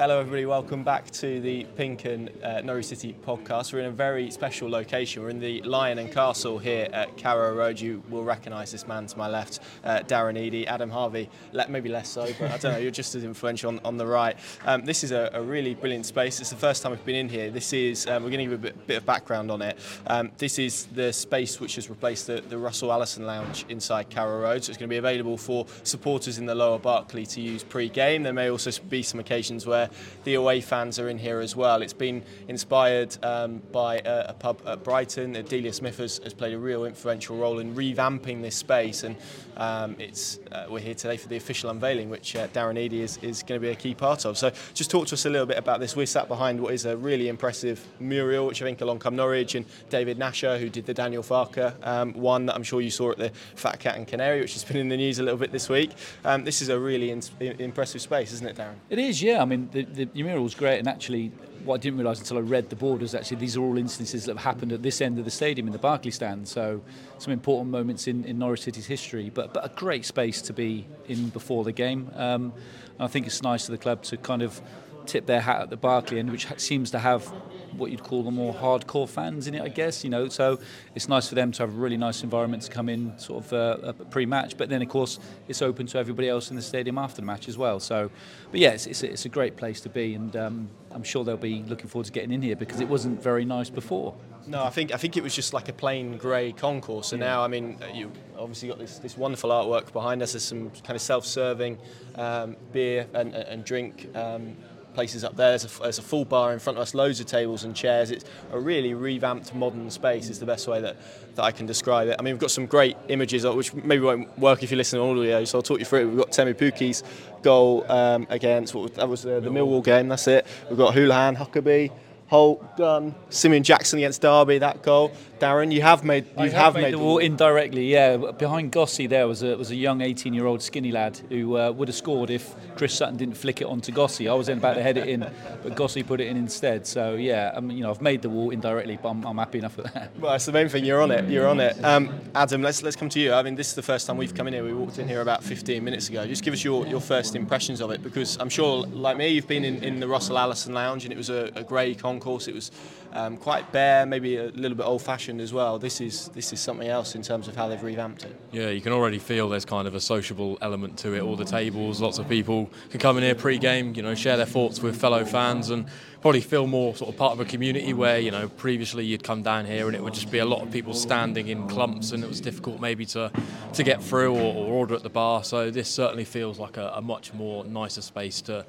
Hello, everybody. Welcome back to the Pink Un uh, Norwich City podcast. We're in a very special location. We're in the Lion and Castle here at Carrow Road. You will recognise this man to my left, uh, Darren Eadie, Adam Harvey. maybe less so, but I don't know. You're just as influential on, on the right. Um, this is a, a, really brilliant space. It's the first time we've been in here. This is um, we're going to give a bit, bit, of background on it. Um, this is the space which has replaced the, the Russell Allison Lounge inside Carrow Road. So it's going to be available for supporters in the lower Barclay to use pre-game. There may also be some occasions where the away fans are in here as well. It's been inspired um, by a, a, pub at Brighton. Delia Smith has, has, played a real influential role in revamping this space, and um, it's uh, we're here today for the official unveiling, which uh, Darren Eadie is, is going to be a key part of. So, just talk to us a little bit about this. We're sat behind what is a really impressive mural, which I think Along Come Norwich and David Nasher, who did the Daniel Farke um, one that I'm sure you saw at the Fat Cat and Canary, which has been in the news a little bit this week. Um, this is a really in, impressive space, isn't it, Darren? It is, yeah. I mean, the, the, your mural was great, and actually, what I didn't realise until I read the borders, actually, these are all instances that have happened at this end of the stadium in the Barclay stand. So, some important moments in, in Norwich City's history, but, but a great space to be in before the game. Um, I think it's nice for the club to kind of tip their hat at the Barclay end, which seems to have what you'd call the more hardcore fans in it, I guess. You know, so it's nice for them to have a really nice environment to come in, sort of uh, pre-match. But then, of course, it's open to everybody else in the stadium after the match as well. So, but yeah, it's, it's, a, it's a great place to be, and um, I'm sure they'll be looking forward to getting in here because it wasn't very nice before. No, I think I think it was just like a plain grey concourse. And yeah. now, I mean, you obviously got this, this wonderful artwork behind us. There's some kind of self-serving um, beer and, and drink um, places up there. There's a, there's a, full bar in front of us, loads of tables and chairs. It's a really revamped modern space is the best way that, that I can describe it. I mean, we've got some great images, uh, which maybe won't work if you listen on audio, so I'll talk you through it. We've got Teemu Pukki's goal um, against, what, that was uh, the Millwall game, that's it. We've got Hoolahan, Huckerby, Holt, Gunn, Simeon Jackson against Derby, that goal. Darren, you have made you have, have, made, made the wall indirectly. Yeah, behind Gossie there was a was a young 18-year-old skinny lad who uh, would have scored if Chris Sutton didn't flick it onto Gossie. I was then about to head it in, but Gossie put it in instead. So yeah, I mean, you know, I've made the wall indirectly, but I'm, I'm happy enough with that. Well, that's the main thing. You're on it. You're on it. Um, Adam, let's let's come to you. I mean, this is the first time we've come in here. We walked in here about 15 minutes ago. Just give us your, your first impressions of it, because I'm sure, like me, you've been in, in the Russell Allison Lounge, and it was a, a grey concourse. It was um, quite bare, maybe a little bit old-fashioned as well. This is this is something else in terms of how they've revamped it. Yeah, you can already feel there's kind of a sociable element to it. All the tables, lots of people can come in here pre-game, you know, share their thoughts with fellow fans, and probably feel more sort of part of a community where you know previously you'd come down here and it would just be a lot of people standing in clumps and it was difficult maybe to to get through or, or order at the bar. So this certainly feels like a, a much more nicer space to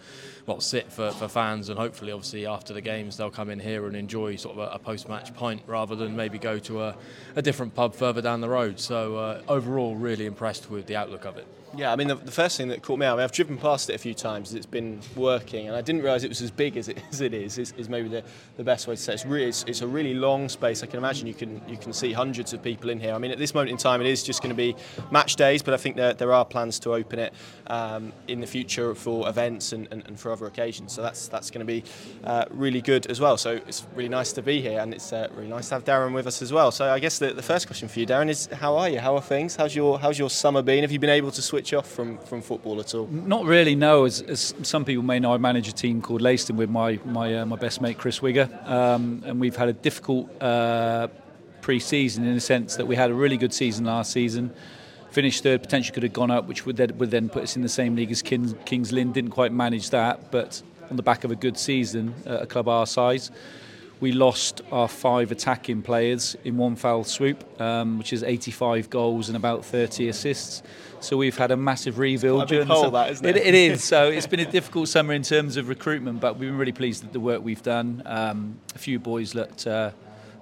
well sit for, for fans and hopefully obviously after the games they'll come in here and enjoy sort of a, a post-match pint rather than maybe go to a, a different pub further down the road. So uh, overall, really impressed with the outlook of it. Yeah, I mean, the, the, first thing that caught me out, I mean, I've driven past it a few times, it's been working, and I didn't realise it was as big as it, as it is, is, is maybe the, the best way to say it. It's, really, it's, it's, a really long space. I can imagine you can you can see hundreds of people in here. I mean, at this moment in time, it is just going to be match days, but I think there, there are plans to open it um, in the future for events and, and, and, for other occasions. So that's that's going to be uh, really good as well. So it's really nice to be here, and it's uh, really nice to have Darren with us as well. So I guess the, the first question for you, Darren, is how are you? How are things? How's your how's your summer been? Have you been able to switch off from, from football at all? Not really, no. As, as some people may know, I manage a team called Leiston with my my uh, my best mate Chris Wigger, um, and we've had a difficult uh, pre-season in the sense that we had a really good season last season. Finished third, potentially could have gone up, which would then, would then put us in the same league as Kings, Kings Lynn. Didn't quite manage that, but on the back of a good season at a club our size, we lost our five attacking players in one foul swoop, um, which is 85 goals and about 30 assists. So we've had a massive rebuild. It's hole, that, isn't it? it? It is. So it's been a difficult summer in terms of recruitment, but we've been really pleased with the work we've done. Um, a few boys that, uh,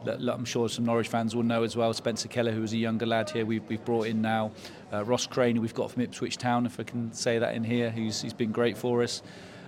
that, I'm sure some Norwich fans will know as well. Spencer Keller, who was a younger lad here, we've, we've brought in now. Uh, Ross Crane, who we've got from Ipswich Town, if I can say that in here, who's he's been great for us.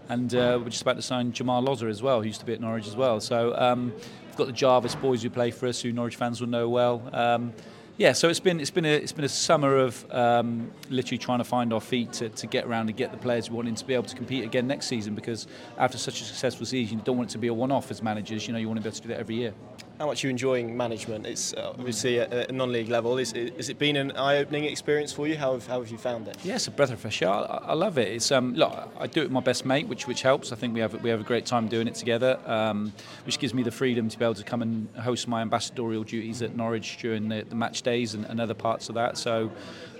and uh, we're just about to sign Jamal Lozer as well, who used to be at Norwich as well. So um, we've got the Jarvis boys who play for us, who Norwich fans will know well. Um, yeah, so it's been it's been a it's been a summer of um, literally trying to find our feet to, to get around and get the players we wanting to be able to compete again next season. Because after such a successful season, you don't want it to be a one-off as managers. You know, you want to be able to do that every year how much are you enjoying management? It's uh, obviously at a non-league level. Is, is it been an eye-opening experience for you? How have, how have you found it? Yeah, a breath of fresh air. I, I love it. It's um, look, I do it with my best mate, which which helps. I think we have we have a great time doing it together, um, which gives me the freedom to be able to come and host my ambassadorial duties at Norwich during the, the match days and, and, other parts of that. So.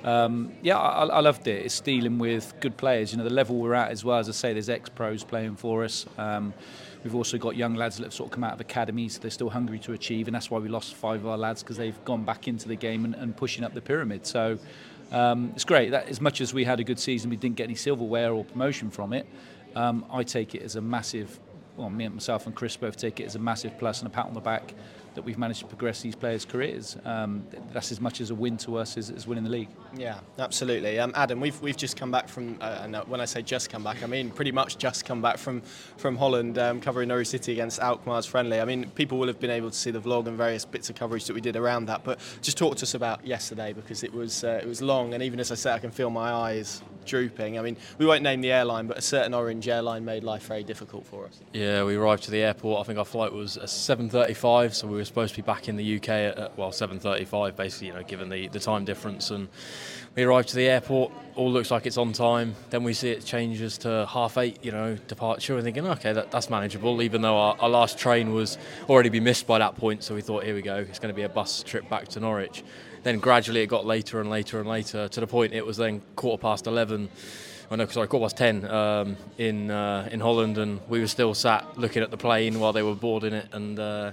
Um, yeah, I, I, loved it. It's dealing with good players. You know, the level we're at as well. As I say, there's ex-pros playing for us. Um, We've also got young lads that have sort of come out of academies, so they're still hungry to achieve, and that's why we lost five of our lads because they've gone back into the game and, and pushing up the pyramid. So um, it's great. That as much as we had a good season, we didn't get any silverware or promotion from it. Um, I take it as a massive. Well, me and myself and Chris both take it as a massive plus and a pat on the back that we've managed to progress these players' careers. Um, that's as much as a win to us as, as winning the league. Yeah, absolutely. Um, Adam, we've, we've just come back from, uh, and when I say just come back, I mean pretty much just come back from, from Holland um, covering Norwich City against Alkmaar's friendly. I mean, people will have been able to see the vlog and various bits of coverage that we did around that, but just talk to us about yesterday because it was, uh, it was long, and even as I said, I can feel my eyes drooping. I mean, we won't name the airline, but a certain orange airline made life very difficult for us. Yeah, we arrived to the airport. I think our flight was at 7:35, so we were supposed to be back in the UK at well 7:35, basically, you know, given the, the time difference. And we arrived to the airport. All looks like it's on time. Then we see it changes to half eight, you know, departure. We're thinking, okay, that, that's manageable. Even though our, our last train was already be missed by that point, so we thought, here we go, it's going to be a bus trip back to Norwich then gradually it got later and later and later to the point it was then quarter past 11 oh no, sorry, quarter past 10 um, in uh, in Holland, and we were still sat looking at the plane while they were boarding it. And uh,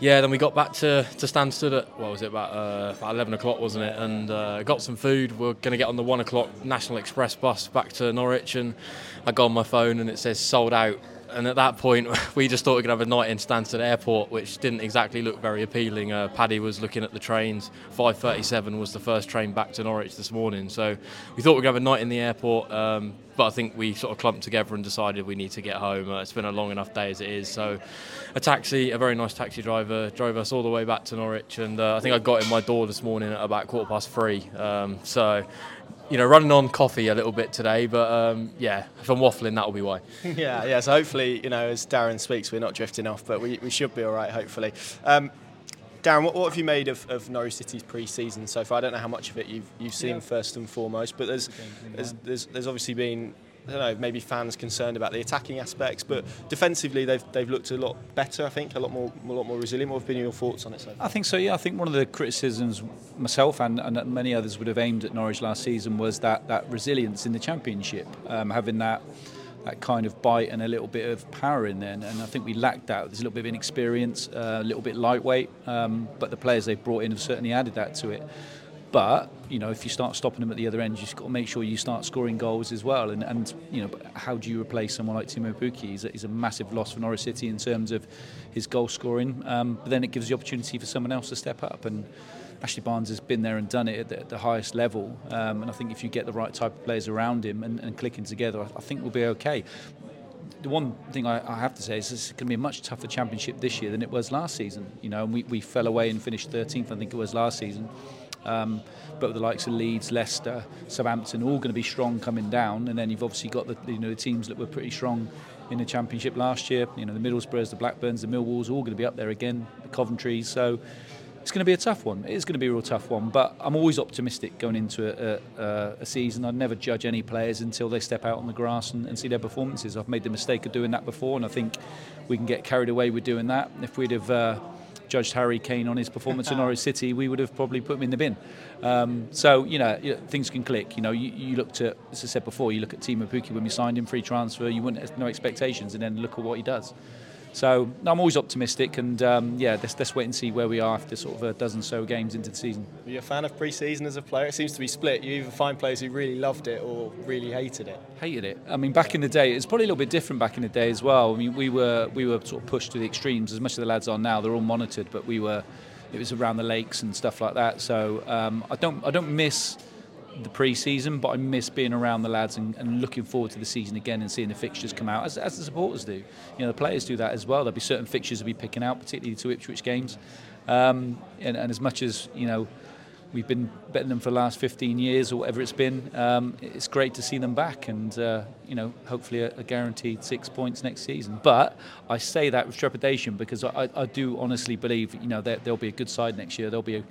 yeah, then we got back to, to Stansted at, what was it, about, uh, about 11 o'clock, wasn't it? And uh, got some food. We are going to get on the 1 o'clock National Express bus back to Norwich, and I go on my phone and it says sold out and at that point we just thought we could have a night in Stansted Airport, which didn't exactly look very appealing. Uh, Paddy was looking at the trains. 5:37 was the first train back to Norwich this morning, so we thought we'd have a night in the airport. Um, but I think we sort of clumped together and decided we need to get home. Uh, it's been a long enough day as it is. So, a taxi, a very nice taxi driver, drove us all the way back to Norwich, and uh, I think I got in my door this morning at about quarter past three. Um, so, you know, running on coffee a little bit today, but um, yeah, if I'm waffling, that'll be why. yeah, yeah. So hopefully, you know, as Darren speaks, we're not drifting off, but we, we should be all right, hopefully. Um, Darren, what, what, have you made of, of Norwich City's pre-season so far? I don't know how much of it you've you've seen yeah. first and foremost, but there's, there's there's, there's obviously been I don't know, maybe fans concerned about the attacking aspects, but defensively they've, they've looked a lot better. I think a lot more a lot more resilient. What have been your thoughts on it? So I think so. Yeah, I think one of the criticisms myself and, and many others would have aimed at Norwich last season was that that resilience in the Championship, um, having that that kind of bite and a little bit of power in there. And, and I think we lacked that. There's a little bit of inexperience, uh, a little bit lightweight, um, but the players they've brought in have certainly added that to it. But you know, if you start stopping them at the other end, you've got to make sure you start scoring goals as well. And, and you know, how do you replace someone like Teemu Pukki? He's a, he's a massive loss for Norwich City in terms of his goal scoring. Um, but then it gives the opportunity for someone else to step up. And Ashley Barnes has been there and done it at the, at the highest level. Um, and I think if you get the right type of players around him and, and clicking together, I, I think we'll be okay the one thing I, I, have to say is it's going to be a much tougher championship this year than it was last season. You know, and we, we fell away and finished 13th, I think it was last season. Um, but the likes of Leeds, Leicester, Southampton, all going to be strong coming down, and then you've obviously got the you know the teams that were pretty strong in the Championship last year. You know the Middlesbroughs, the Blackburns, the Millwalls, all going to be up there again. The Coventry, so it's going to be a tough one. It is going to be a real tough one, but I'm always optimistic going into a, a, a season. I'd never judge any players until they step out on the grass and, and, see their performances. I've made the mistake of doing that before, and I think we can get carried away with doing that. If we'd have uh, judged Harry Kane on his performance in Norwich City, we would have probably put him in the bin. Um, so you know, things can click. You know, you, you, looked at, as I said before, you look at Teemu Pukki when we signed him free transfer. You wouldn't have no expectations, and then look at what he does. So I'm always optimistic, and um, yeah, let's, let's wait and see where we are after sort of a dozen so games into the season. Are you a fan of pre-season as a player? It seems to be split. You either find players who really loved it or really hated it. Hated it. I mean, back in the day, it's probably a little bit different back in the day as well. I mean, we were we were sort of pushed to the extremes. As much as the lads are now, they're all monitored, but we were. It was around the lakes and stuff like that. So um, I don't I don't miss the pre-season, but I miss being around the lads and, and, looking forward to the season again and seeing the fixtures come out, as, as, the supporters do. You know, the players do that as well. There'll be certain fixtures to be picking out, particularly to Ipswich games. Um, and, and, as much as you know, we've been betting them for the last 15 years or whatever it's been. Um, it's great to see them back, and uh, you know, hopefully a, a, guaranteed six points next season. But I say that with trepidation because I, I do honestly believe you know there'll be a good side next year. There'll be a,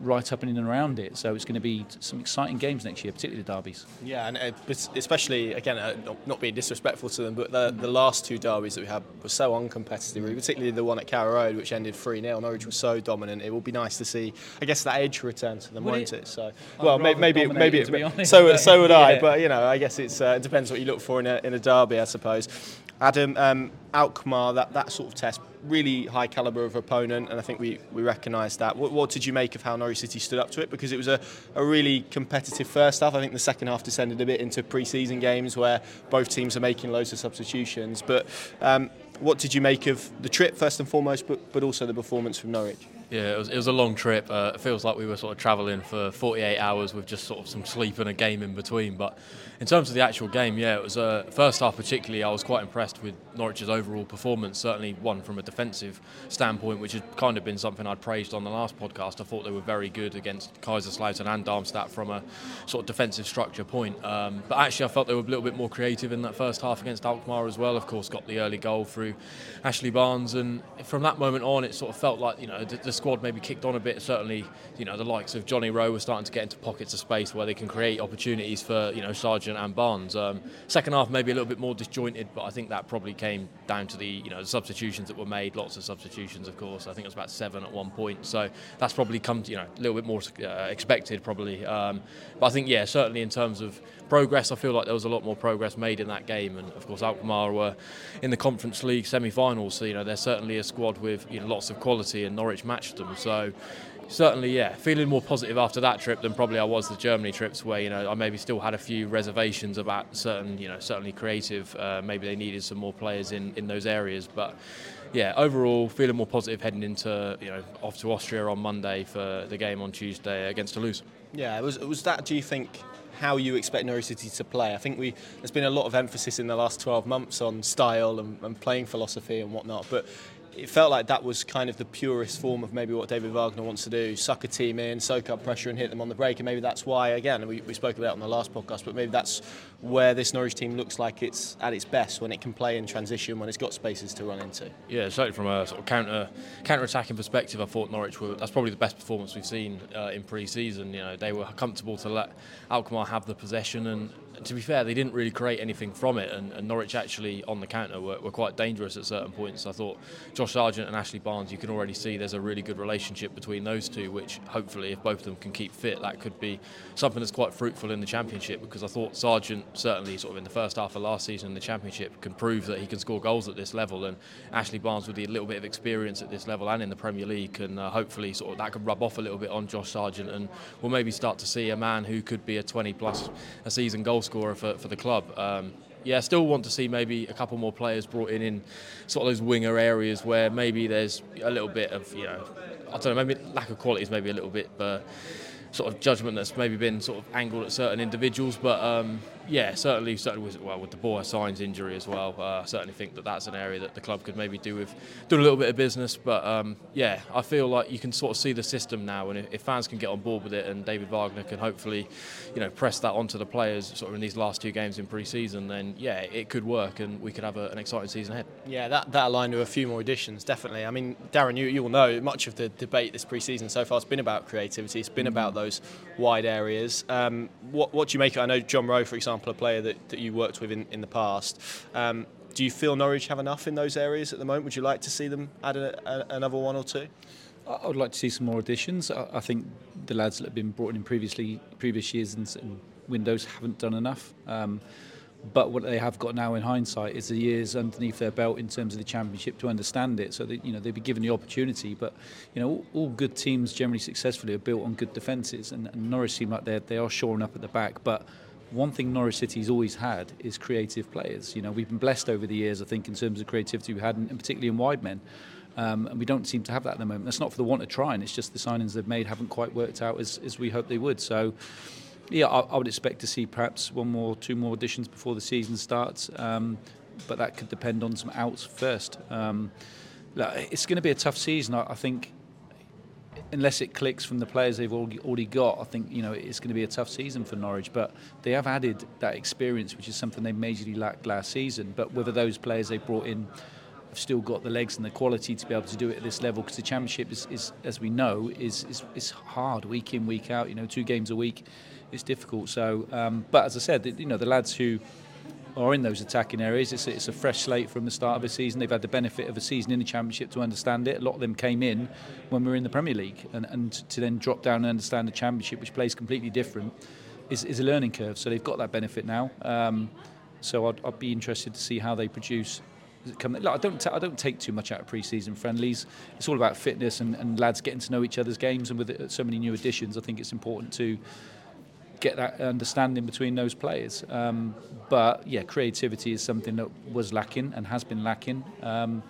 right up and in and around it. So it's going to be some exciting games next year, particularly the derbies. Yeah, and uh, especially again, uh, not being disrespectful to them, but the, the last two derbies that we had were so uncompetitive. Particularly the one at Carrow Road, which ended three 0 Norwich was so dominant. It will be nice to see, I guess, that edge return to them, would won't it? it? So, I'd well, maybe maybe maybe it, so so would yeah. I. But you know, I guess it's uh, it depends what you look for in a in a derby, I suppose. Adam, um, Alkmaar, that, that sort of test, really high calibre of opponent, and I think we, we recognised that. What, what, did you make of how Norwich City stood up to it? Because it was a, a really competitive first half. I think the second half descended a bit into pre season games where both teams are making loads of substitutions. But um, what did you make of the trip, first and foremost, but, but also the performance from Norwich? Yeah, it was, it was a long trip. Uh, it feels like we were sort of travelling for 48 hours with just sort of some sleep and a game in between. But in terms of the actual game, yeah, it was uh, first half particularly. I was quite impressed with Norwich's overall performance. Certainly one from a defensive standpoint, which had kind of been something I'd praised on the last podcast. I thought they were very good against Kaiserslautern and Darmstadt from a sort of defensive structure point. Um, but actually, I felt they were a little bit more creative in that first half against Alkmaar as well. Of course, got the early goal through Ashley Barnes, and from that moment on, it sort of felt like you know the, the squad maybe kicked on a bit. Certainly, you know, the likes of Johnny Rowe were starting to get into pockets of space where they can create opportunities for, you know, Sargent and Barnes. Um, second half maybe a little bit more disjointed, but I think that probably came down to the, you know, the substitutions that were made. Lots of substitutions, of course. I think it was about seven at one point. So that's probably come, to, you know, a little bit more uh, expected probably. Um, but I think, yeah, certainly in terms of progress, I feel like there was a lot more progress made in that game. And of course, Alkmaar were in the Conference League semi-finals, so you know they're certainly a squad with you know, lots of quality, and Norwich matched them. So certainly, yeah, feeling more positive after that trip than probably I was the Germany trips, where you know I maybe still had a few reservations about certain, you know, certainly creative. Uh, maybe they needed some more players in in those areas, but yeah, overall feeling more positive heading into you know off to Austria on Monday for the game on Tuesday against Toulouse. Yeah, was was that? Do you think? How you expect Norwich City to play. I think we there's been a lot of emphasis in the last 12 months on style and, and playing philosophy and whatnot, but it felt like that was kind of the purest form of maybe what David Wagner wants to do suck a team in, soak up pressure, and hit them on the break. And maybe that's why, again, we, we spoke about it on the last podcast, but maybe that's where this Norwich team looks like it's at its best when it can play in transition, when it's got spaces to run into. Yeah, certainly from a sort of counter counter attacking perspective, I thought Norwich were that's probably the best performance we've seen uh, in pre season. You know, they were comfortable to let Alkmaar have the possession and to be fair, they didn't really create anything from it, and, and Norwich actually on the counter were, were, quite dangerous at certain points. I thought Josh Sargent and Ashley Barnes, you can already see there's a really good relationship between those two, which hopefully, if both of them can keep fit, that could be something that's quite fruitful in the Championship. Because I thought Sargent, certainly sort of in the first half of last season in the Championship, can prove that he can score goals at this level, and Ashley Barnes with a little bit of experience at this level and in the Premier League, and uh, hopefully sort of that could rub off a little bit on Josh Sargent, and we'll maybe start to see a man who could be a 20 plus a season goal scorer for, for the club. Um, yeah, I still want to see maybe a couple more players brought in in sort of those winger areas where maybe there's a little bit of you know I don't know maybe lack of quality is maybe a little bit but sort of judgment that's maybe been sort of angled at certain individuals but um, yeah, certainly, certainly with, well with the Borja Sainz injury as well. Uh, I certainly think that that's an area that the club could maybe do with do a little bit of business. But um, yeah, I feel like you can sort of see the system now, and if, fans can get on board with it, and David Wagner can hopefully, you know, press that onto the players sort of in these last two games in pre-season, then yeah, it could work, and we could have a, an exciting season ahead. Yeah, that that aligned with a few more additions, definitely. I mean, Darren, you you will know much of the debate this pre-season so far has been about creativity. It's been mm-hmm. about those wide areas. Um, what what do you make? It? I know John Rowe, for example, a player that that you worked with in, in the past. Um, do you feel Norwich have enough in those areas at the moment? Would you like to see them add a, a, another one or two? I would like to see some more additions. I, I think the lads that have been brought in previously, previous years and, and windows haven't done enough. Um, but what they have got now in hindsight is the years underneath their belt in terms of the championship to understand it. So that you know they'd be given the opportunity. But you know all, all good teams generally successfully are built on good defences, and, and Norwich seem like they they are shoring up at the back, but one thing Norwich City's always had is creative players. You know, we've been blessed over the years, I think, in terms of creativity we had, and particularly in wide men. Um, and we don't seem to have that at the moment. That's not for the want of trying. It's just the signings they've made haven't quite worked out as, as we hoped they would. So, yeah, I, I, would expect to see perhaps one more, two more additions before the season starts, um, but that could depend on some outs first. Um, it's going to be a tough season. I, I, think unless it clicks from the players they've already got, I think you know it's going to be a tough season for Norwich. But they have added that experience, which is something they majorly lacked last season. But whether those players they brought in have still got the legs and the quality to be able to do it at this level, because the championship is, is, as we know, is, is is hard week in week out. You know, two games a week, it's difficult. So, um, but as I said, you know, the lads who are in those attacking areas. It's, it's a fresh slate from the start of the season. They've had the benefit of a season in the Championship to understand it. A lot of them came in when we were in the Premier League, and, and to then drop down and understand the Championship, which plays completely different, is, is a learning curve. So they've got that benefit now. Um, so I'd, I'd, be interested to see how they produce. Look, I don't. T- I don't take too much out of pre-season friendlies. It's all about fitness and, and lads getting to know each other's games. And with so many new additions, I think it's important to get that understanding between those players. Um, but yeah, creativity is something that was lacking and has been lacking. Um,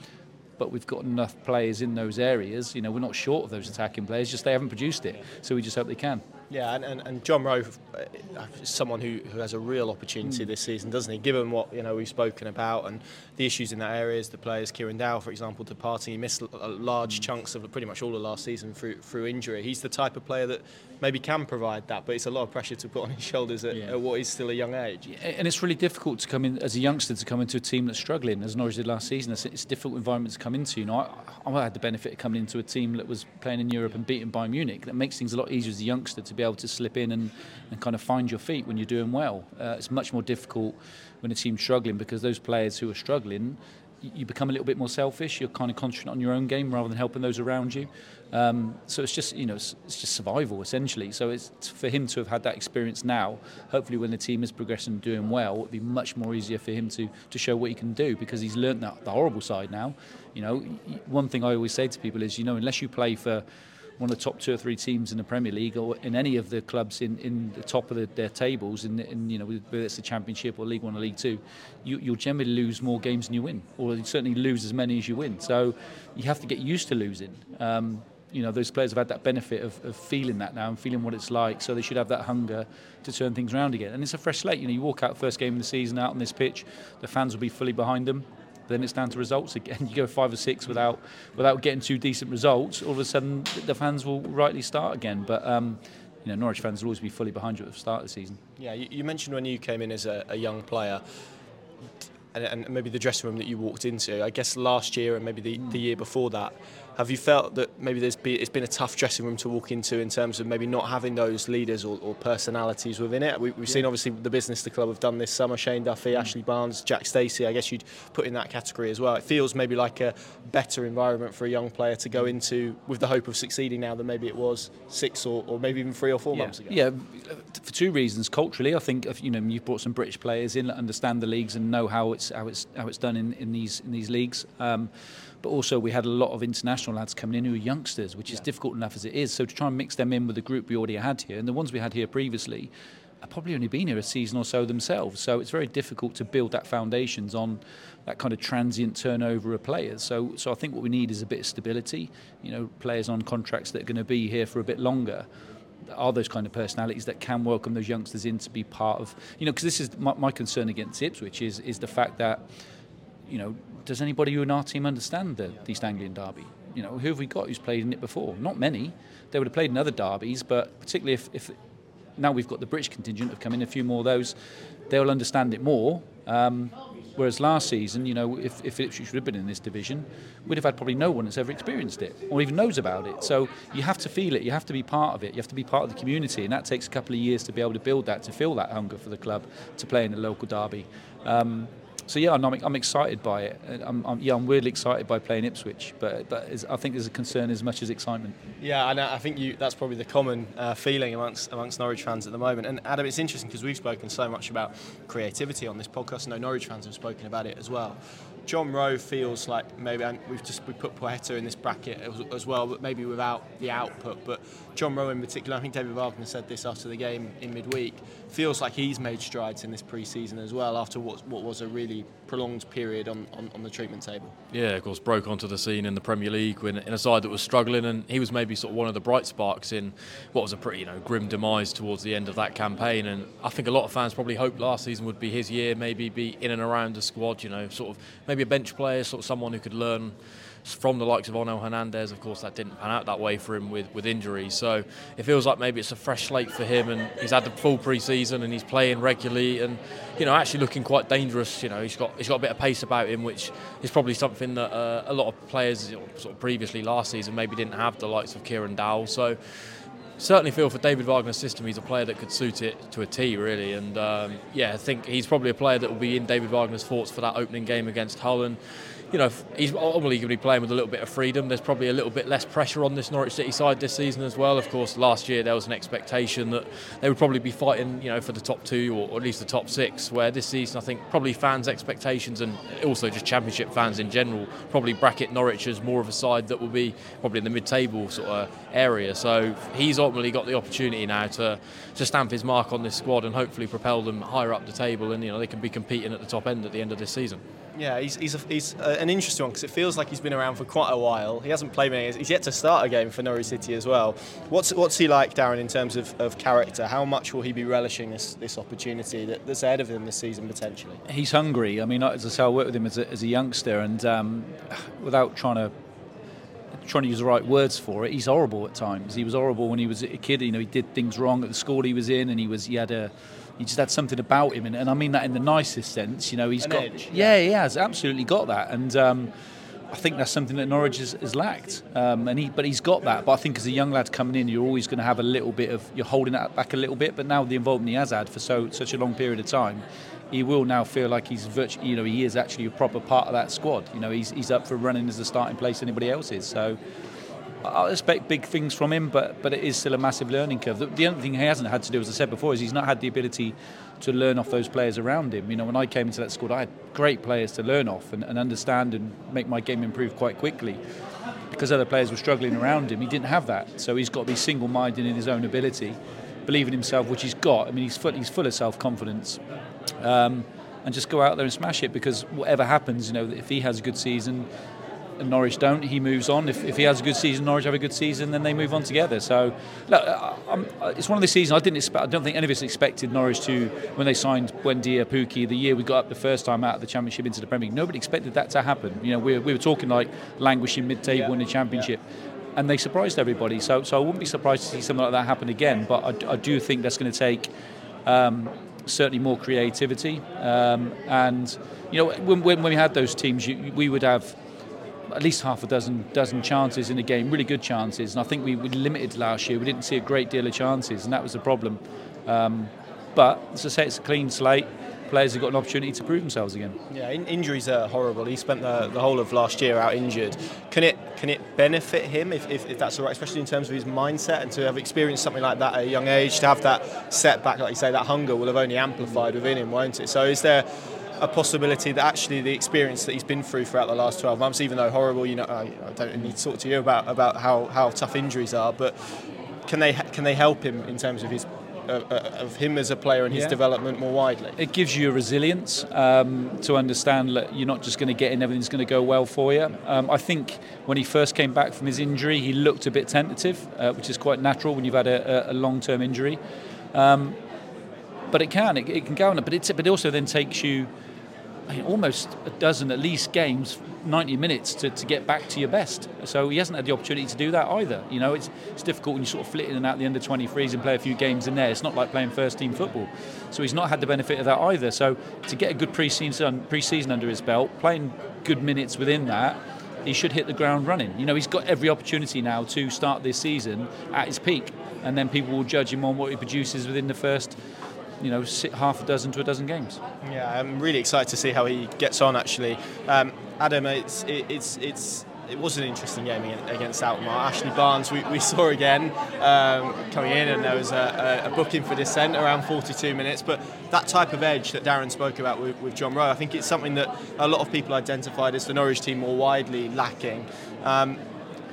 but we've got enough players in those areas. You know, we're not short of those attacking players. Just they haven't produced it. So we just hope they can. Yeah, and, and, and John Rowe uh, is someone who, who has a real opportunity mm. this season, doesn't he? Given what you know we've spoken about and the issues in that area, is the players, Kieran Dow, for example, departing, he missed large chunks of pretty much all of last season through through injury. He's the type of player that maybe can provide that, but it's a lot of pressure to put on his shoulders at, yeah. at what is still a young age. And it's really difficult to come in as a youngster to come into a team that's struggling, as Norwich did last season. It's, it's a difficult environment to come into. You know, I, I had the benefit of coming into a team that was playing in Europe and beating Bayern Munich. That makes things a lot easier as a youngster to be able to slip in and and, and kind of find your feet when you're doing well. Uh, it's much more difficult when a team's struggling because those players who are struggling, you become a little bit more selfish. You're kind of concentrating on your own game rather than helping those around you. Um, so it's just you know it's, it's, just survival essentially. So it's for him to have had that experience now. Hopefully, when the team is progressing and doing well, it'll be much more easier for him to to show what he can do because he's learned that the horrible side now. You know, one thing I always say to people is you know unless you play for one of the top two or three teams in the Premier League or in any of the clubs in, in the top of the, their tables, in, in you know whether it's the Championship or League One or League Two, you, you'll generally lose more games than you win, or you certainly lose as many as you win. So you have to get used to losing. Um, you know, those players have had that benefit of, of, feeling that now and feeling what it's like, so they should have that hunger to turn things around again. And it's a fresh slate. You know, you walk out first game of the season out on this pitch, the fans will be fully behind them then it's down to results again. You go five or six without without getting two decent results, all of a sudden the fans will rightly start again. But um, you know, Norwich fans will always be fully behind you at the start of the season. Yeah, you, mentioned when you came in as a, a young player. And, maybe the dressing room that you walked into. I guess last year and maybe the, the year before that, have you felt that maybe there's been, it's been a tough dressing room to walk into in terms of maybe not having those leaders or, or personalities within it? We, have yeah. seen obviously the business the club have done this summer. Shane Duffy, mm. Ashley Barnes, Jack Stacey. I guess you'd put in that category as well. It feels maybe like a better environment for a young player to go into with the hope of succeeding now than maybe it was six or, or maybe even three or four yeah. months ago. Yeah, for two reasons. Culturally, I think you know you've brought some British players in that understand the leagues and know how it's how it's how it's done in, in these in these leagues. Um, but also we had a lot of international lads coming in who are youngsters, which is difficult enough as it is. So to try and mix them in with the group we already had here, and the ones we had here previously, have probably only been here a season or so themselves. So it's very difficult to build that foundations on that kind of transient turnover of players. So, so I think what we need is a bit of stability. You know, players on contracts that are going to be here for a bit longer are those kind of personalities that can welcome those youngsters in to be part of. You know, because this is my, my concern against Ipswich is is the fact that you know does anybody in our team understand the, East Anglian derby? You know, who have we got who's played in it before? Not many. They would have played in other derbies, but particularly if, if now we've got the British contingent have come in, a few more of those, they'll understand it more. Um, whereas last season, you know, if, if Ipswich should have been in this division, we'd have had probably no one that's ever experienced it or even knows about it. So you have to feel it, you have to be part of it, you have to be part of the community, and that takes a couple of years to be able to build that, to feel that hunger for the club, to play in a local derby. Um, so yeah, I'm, I'm excited by it. I'm, I'm, yeah, I'm weirdly excited by playing Ipswich, but, I think there's a concern as much as excitement. Yeah, and I think you, that's probably the common uh, feeling amongst amongst Norwich fans at the moment. And Adam, it's interesting because we've spoken so much about creativity on this podcast. I know Norwich fans have spoken about it as well. John Rowe feels like maybe we've just we put Poeta in this bracket as, as, well, but maybe without the output. But John Rowe in particular, I think David Wagner said this after the game in midweek, feels like he's made strides in this pre-season as well after what what was a really prolonged period on, on, on, the treatment table. Yeah, of course, broke onto the scene in the Premier League when, in a side that was struggling, and he was maybe sort of one of the bright sparks in what was a pretty you know grim demise towards the end of that campaign. And I think a lot of fans probably hoped last season would be his year, maybe be in and around the squad, you know, sort of maybe a bench player, sort of someone who could learn from the likes of Onel Hernandez. Of course, that didn't pan out that way for him with, with injuries. So it feels like maybe it's a fresh slate for him, and he's had the full pre-season and he's playing regularly, and you know actually looking quite dangerous. You know, he's got he's got a bit of pace about him, which is probably something that uh, a lot of players you know, sort of previously last season maybe didn't have the likes of Kieran Dowell. So certainly feel for David Wagner's system, he's a player that could suit it to a T, really. And um, yeah, I think he's probably a player that will be in David Wagner's thoughts for that opening game against Hull. And you know, he's ultimately going to be playing with a little bit of freedom. There's probably a little bit less pressure on this Norwich City side this season as well. Of course, last year there was an expectation that they would probably be fighting, you know, for the top two or, at least the top six. Where this season, I think probably fans' expectations and also just Championship fans in general probably bracket Norwich as more of a side that will be probably in the mid-table sort of area. So he's ultimately got the opportunity now to to stamp his mark on this squad and hopefully propel them higher up the table, and you know they can be competing at the top end at the end of this season. Yeah, he's, he's, a, he's a, an interesting one because it feels like he's been around for quite a while. He hasn't played many. He's yet to start a game for Norwich City as well. What's what's he like, Darren, in terms of, of character? How much will he be relishing this, this opportunity that, that's ahead of him this season potentially? He's hungry. I mean, as I say, I worked with him as a, as a youngster, and um, without trying to trying to use the right words for it, he's horrible at times. He was horrible when he was a kid. You know, he did things wrong at the school he was in, and he was he had a he just had something about him, and, and I mean that in the nicest sense. You know, he's An got edge, yeah, he has absolutely got that, and. Um, I think that's something that Norwich has, has lacked, um, and he, but he's got that. But I think as a young lad coming in, you're always going to have a little bit of you're holding that back a little bit. But now the involvement he has had for so such a long period of time, he will now feel like he's virtually, you know, he is actually a proper part of that squad. You know, he's, he's up for running as a starting place anybody else is. So I expect big things from him, but but it is still a massive learning curve. The, the, only thing he hasn't had to do, as I said before, is he's not had the ability to learn off those players around him. You know, when I came into that squad, I had great players to learn off and, and understand and make my game improve quite quickly. Because other players were struggling around him, he didn't have that. So he's got to be single-minded in his own ability, believe in himself, which he's got. I mean, he's full, he's full of self-confidence. Um, and just go out there and smash it because whatever happens, you know, if he has a good season, and Norwich don't, he moves on. If, if he has a good season, Norwich have a good season, then they move on together. So, look, I'm, it's one of the seasons I didn't expect. I don't think any of us expected Norwich to when they signed Buendia Pukki the year we got up the first time out of the Championship into the Premier League. Nobody expected that to happen. You know, we, we were talking like languishing mid-table yeah. in the Championship. Yeah and they surprised everybody. So, so I wouldn't be surprised to see something like that happen again. But I, I do think that's going to take um, certainly more creativity. Um, and you know, when, when, we had those teams, you, we would have at least half a dozen dozen chances in a game, really good chances. And I think we were limited last year. We didn't see a great deal of chances, and that was the problem. Um, but as I say, it's a clean slate. Players have got an opportunity to prove themselves again. Yeah, in- injuries are horrible. He spent the, the whole of last year out injured. Can it can it benefit him if, if, if that's all right, especially in terms of his mindset and to have experienced something like that at a young age, to have that setback, like you say, that hunger will have only amplified within him, won't it? So is there a possibility that actually the experience that he's been through throughout the last 12 months, even though horrible, you know, I, I don't need to talk to you about, about how, how tough injuries are, but can they can they help him in terms of his uh, of him as a player and his yeah. development more widely. It gives you a resilience um, to understand that you're not just going to get in, everything's going to go well for you. Um, I think when he first came back from his injury, he looked a bit tentative, uh, which is quite natural when you've had a, a long term injury. Um, but it can, it, it can go on, but, but it also then takes you I mean, almost a dozen at least games, 90 minutes to, to get back to your best. So he hasn't had the opportunity to do that either. You know, it's, it's difficult when you sort of flit in and out the under 23s and play a few games in there. It's not like playing first team football. So he's not had the benefit of that either. So to get a good pre-season, pre-season under his belt, playing good minutes within that, he should hit the ground running. You know, he's got every opportunity now to start this season at his peak, and then people will judge him on what he produces within the first you know half a dozen to a dozen games. Yeah, I'm really excited to see how he gets on. Actually, um, Adam, it's it's it's it was an interesting game against Alkmaar. Ashley Barnes, we, we saw again um, coming in, and there was a, a, booking for dissent around 42 minutes. But that type of edge that Darren spoke about with, with, John Rowe, I think it's something that a lot of people identified as the Norwich team more widely lacking. Um,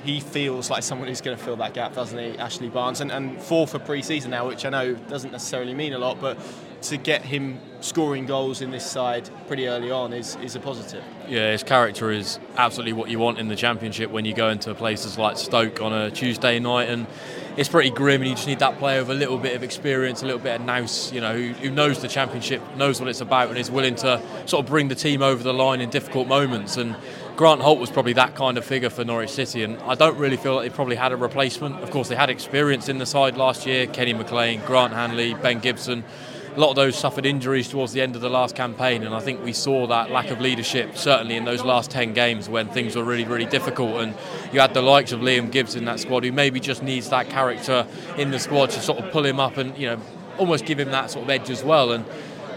he feels like someone who's going to fill that gap, doesn't he, Ashley Barnes? And, and four for pre-season now, which I know doesn't necessarily mean a lot, but to get him scoring goals in this side pretty early on is, is a positive. Yeah, his character is absolutely what you want in the Championship when you go into places like Stoke on a Tuesday night, and it's pretty grim, and you just need that player with a little bit of experience, a little bit of nous, you know, who, who knows the Championship, knows what it's about, and is willing to sort of bring the team over the line in difficult moments. And Grant Holt was probably that kind of figure for Norwich City, and I don't really feel like they probably had a replacement. Of course, they had experience in the side last year: Kenny McLean, Grant Hanley, Ben Gibson a lot of those suffered injuries towards the end of the last campaign, and I think we saw that lack of leadership certainly in those last 10 games when things were really, really difficult. And you had the likes of Liam Gibbs in that squad who maybe just needs that character in the squad to sort of pull him up and, you know, almost give him that sort of edge as well. And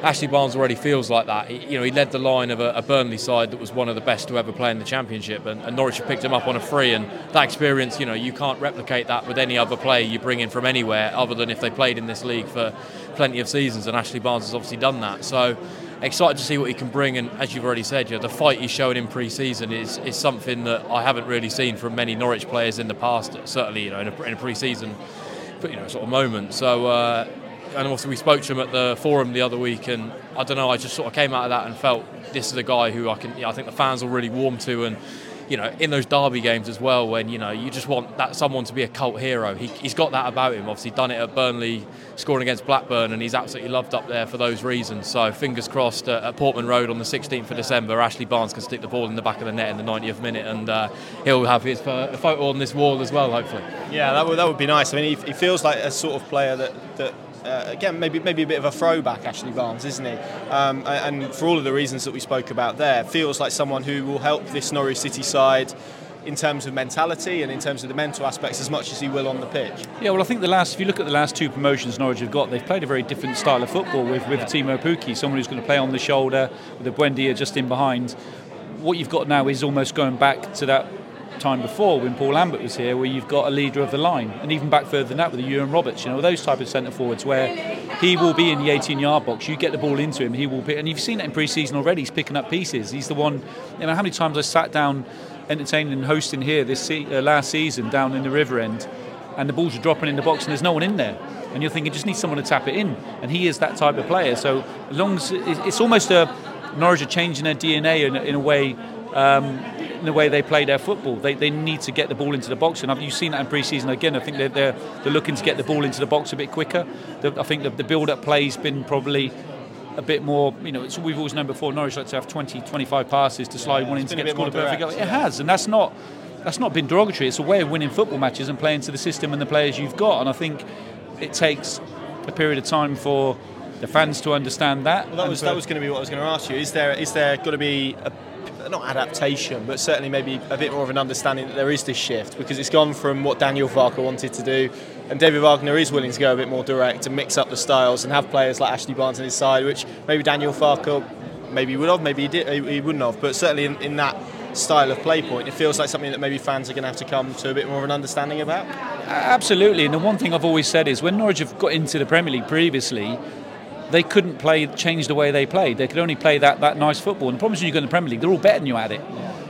Ashley Barnes already feels like that. He, you know, he led the line of a, a, Burnley side that was one of the best to ever play in the Championship, and, and, Norwich picked him up on a free. And that experience, you know, you can't replicate that with any other player you bring in from anywhere, other than if they played in this league for plenty of seasons. And Ashley Barnes has obviously done that. So excited to see what he can bring. And as you've already said, you know, the fight he's showing in pre-season is, is something that I haven't really seen from many Norwich players in the past. Certainly, you know, in a, in a pre-season, you know, sort of moment. So. Uh, and also we spoke to him at the forum the other week, and I don't know, I just sort of came out of that and felt this is a guy who I can, I think the fans will really warm to, and you know, in those derby games as well, when you know you just want that someone to be a cult hero. He, has got that about him. Obviously, done it at Burnley, scoring against Blackburn, and he's absolutely loved up there for those reasons. So, fingers crossed uh, at Portman Road on the 16th of December, Ashley Barnes can stick the ball in the back of the net in the 90th minute, and uh, he'll have his uh, photo on this wall as well, hopefully. Yeah, that would that would be nice. I mean, he, he feels like a sort of player that that uh, again, maybe maybe a bit of a throwback, Ashley Barnes, isn't he? Um, and for all of the reasons that we spoke about there, feels like someone who will help this Norwich City side in terms of mentality and in terms of the mental aspects as much as he will on the pitch. Yeah, well, I think the last, if you look at the last two promotions Norwich have got, they've played a very different style of football with, with yeah. Teemu Pukki, someone who's going to play on the shoulder, with a Buendia just in behind. What you've got now is almost going back to that time before when Paul Lambert was here, where you've got a leader of the line, and even back further than that with the Iwan Roberts, you know, those type of centre forwards where he will be in the 18-yard box. You get the ball into him, he will pick, and you've seen it in pre-season already. He's picking up pieces. He's the one. You know, how many times I sat down, entertaining and hosting here this se- uh, last season down in the River End, and the balls are dropping in the box, and there's no one in there. And you're thinking, just need someone to tap it in, and he is that type of player. So as long as it's almost a Norwich are changing their DNA in, in a way um, in the way they play their football. They, they need to get the ball into the box, and I've, you've seen that in pre-season again. I think they're, they're, they're looking to get the ball into the box a bit quicker. The, I think the, the build-up play's been probably a bit more, you know, we've always known before Norwich like to have 20, 25 passes to slide yeah, one in to get the ball perfect goal. It yeah. has, and that's not that's not been derogatory. It's a way of winning football matches and playing to the system and the players you've got. And I think it takes a period of time for the fans to understand that. Well, that was that was going to be what I was going to ask you. Is there is there going to be a Uh, not adaptation, but certainly maybe a bit more of an understanding that there is this shift because it's gone from what Daniel Farke wanted to do, and David Wagner is willing to go a bit more direct and mix up the styles and have players like Ashley Barnes on his side, which maybe Daniel Farke maybe would have, maybe he, did, he wouldn't have, but certainly in, in that style of play point, it feels like something that maybe fans are going to have to come to a bit more of an understanding about. Absolutely, and the one thing I've always said is when Norwich have got into the Premier League previously, they couldn't play change the way they played. They could only play that, that nice football. And the problem is when you go in the Premier League, they're all better than you at it.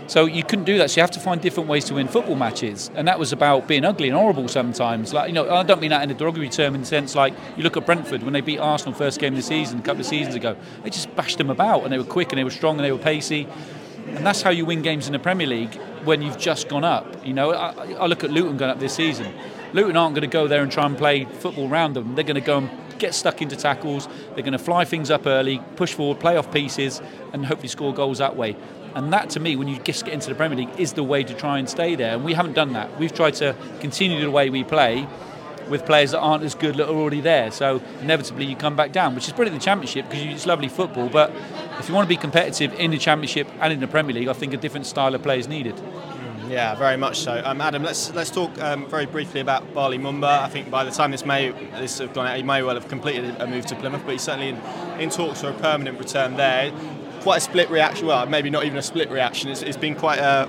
So you couldn't do that. So you have to find different ways to win football matches, and that was about being ugly and horrible sometimes. Like you know, I don't mean that in a derogatory term, in the sense like you look at Brentford when they beat Arsenal first game of the season a couple of seasons ago. They just bashed them about, and they were quick and they were strong and they were pacey, and that's how you win games in the Premier League when you've just gone up. You know, I, I look at Luton going up this season. Luton aren't going to go there and try and play football around them. They're going to go and get stuck into tackles. They're going to fly things up early, push forward, play off pieces, and hopefully score goals that way. And that, to me, when you just get into the Premier League, is the way to try and stay there. And we haven't done that. We've tried to continue the way we play with players that aren't as good that are already there. So inevitably you come back down, which is brilliant in the Championship because it's lovely football. But if you want to be competitive in the Championship and in the Premier League, I think a different style of play is needed. Yeah, very much so. Um, Adam, let's let's talk um, very briefly about Bali Mumba. I think by the time this may this have gone out, he may well have completed a move to Plymouth, but he's certainly in, in talks for a permanent return there. Quite a split reaction. Well, maybe not even a split reaction. it's, it's been quite a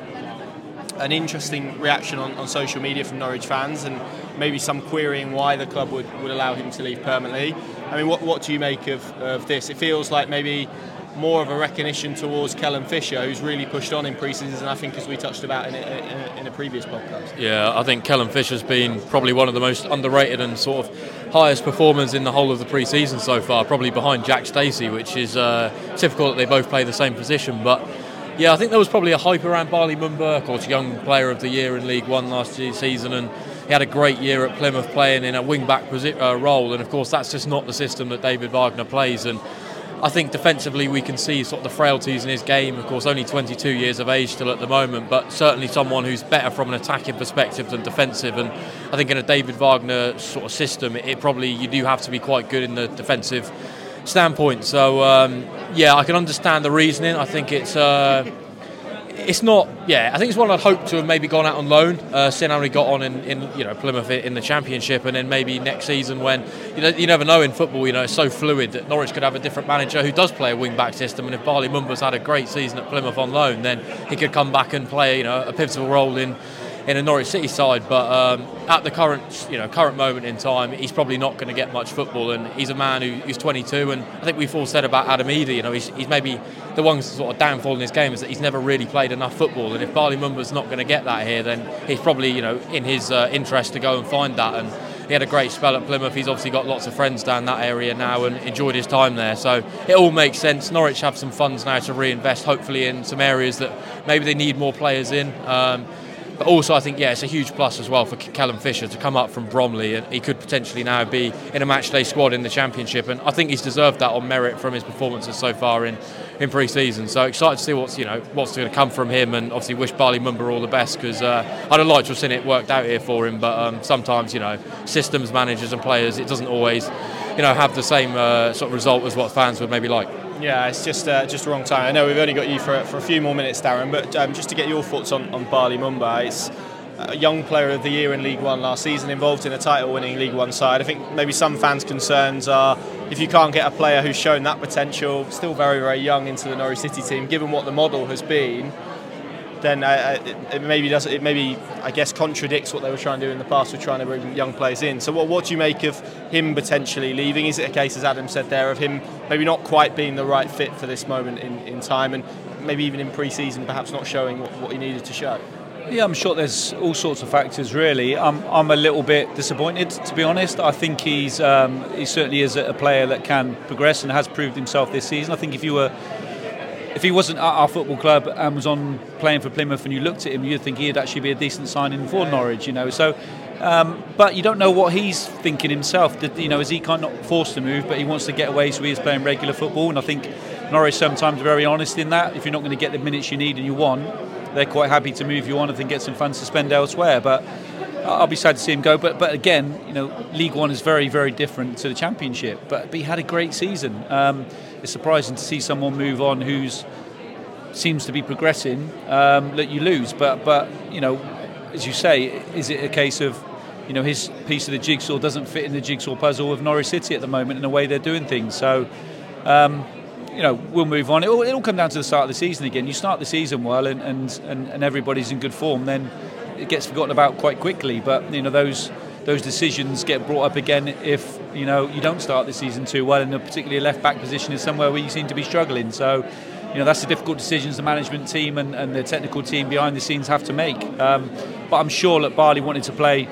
an interesting reaction on, on social media from Norwich fans and maybe some querying why the club would, would allow him to leave permanently. I mean, what, what do you make of, of this? It feels like maybe more of a recognition towards Kellen Fisher, who's really pushed on in pre-season, I think, as we touched about in a, in a, previous podcast. Yeah, I think Kellen Fisher's been probably one of the most underrated and sort of highest performers in the whole of the pre-season so far, probably behind Jack Stacey, which is uh, typical that they both play the same position. But yeah, I think there was probably a hype around Bali Mumba, of course, young player of the year in League One last season, and he had a great year at Plymouth playing in a wing back uh, role. And of course, that's just not the system that David Wagner plays. And I think defensively we can see sort of the frailties in his game. Of course, only 22 years of age still at the moment, but certainly someone who's better from an attacking perspective than defensive. And I think in a David Wagner sort of system, it, probably you do have to be quite good in the defensive standpoint. So um, yeah, I can understand the reasoning. I think it's. Uh, it's not. Yeah, I think it's one I'd hope to have maybe gone out on loan. Uh, Sin only got on in, in you know Plymouth in the Championship, and then maybe next season when you know you never know in football. You know it's so fluid that Norwich could have a different manager who does play a wing back system. And if Bali Mumba's had a great season at Plymouth on loan, then he could come back and play you know a pivotal role in in a Norwich City side. But um, at the current, you know, current moment in time, he's probably not going to get much football. And he's a man who, who's 22. And I think we've all said about Adam Idah, you know, he's, he's maybe the one sort of downfall in his game is that he's never really played enough football. And if Bali Mumba's not going to get that here, then he's probably, you know, in his uh, interest to go and find that. And he had a great spell at Plymouth. He's obviously got lots of friends down that area now and enjoyed his time there. So it all makes sense. Norwich have some funds now to reinvest, hopefully, in some areas that maybe they need more players in. Um, but also, I think, yeah, it's a huge plus as well for Callum Fisher to come up from Bromley, and he could potentially now be in a matchday squad in the Championship. And I think he's deserved that on merit from his performances so far in, in pre-season. So excited to see what's you know what's going to come from him, and obviously wish Bali Mumba all the best because uh, I'd have liked to have seen it worked out here for him. But um, sometimes, you know, systems, managers, and players, it doesn't always, you know, have the same uh, sort of result as what fans would maybe like. Yeah, it's just uh, just wrong time. I know we've only got you for, for a few more minutes, Darren, but um, just to get your thoughts on, on Bali Mumba, it's a young player of the year in League One last season, involved in a title-winning League One side. I think maybe some fans' concerns are if you can't get a player who's shown that potential, still very very young, into the Norwich City team, given what the model has been then it, it, maybe does it maybe I guess contradicts what they were trying to do in the past with trying to bring young players in. So what, what do you make of him potentially leaving? Is it a case, as Adam said there, of him maybe not quite being the right fit for this moment in, in time, and maybe even in pre-season perhaps not showing what, what he needed to show? Yeah, I'm sure there's all sorts of factors. Really, I'm, I'm a little bit disappointed to be honest. I think he's um, he certainly is a player that can progress and has proved himself this season. I think if you were if he wasn't at our football club and was on playing for Plymouth and you looked at him, you'd think he'd actually be a decent signing for Norwich, you know. So, um, but you don't know what he's thinking himself. That, you know, is he kind of not forced to move, but he wants to get away, so he's playing regular football. And I think Norwich sometimes are very honest in that. If you're not going to get the minutes you need and you want, they're quite happy to move you on and then get some funds to spend elsewhere. But I'll be sad to see him go. But but again, you know, League One is very very different to the Championship. But, but he had a great season. Um, it's surprising to see someone move on who's seems to be progressing um, that you lose. But but you know, as you say, is it a case of you know his piece of the jigsaw doesn't fit in the jigsaw puzzle of Norwich City at the moment in the way they're doing things. So. Um, you know, we'll move on. It'll, it'll, come down to the start of the season again. You start the season well, and, and, and, and everybody's in good form, then it gets forgotten about quite quickly. But you know, those those decisions get brought up again if you know you don't start the season too well, and particularly a left back position is somewhere where you seem to be struggling. So, you know that's the difficult decisions the management team and, and the technical team behind the scenes have to make. Um, but I'm sure that Bali wanted to play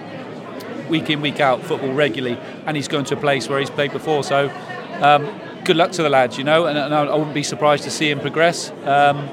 week in week out football regularly, and he's going to a place where he's played before. So. Um, good luck to the lads, you know, and, and I, wouldn't be surprised to see him progress. Um,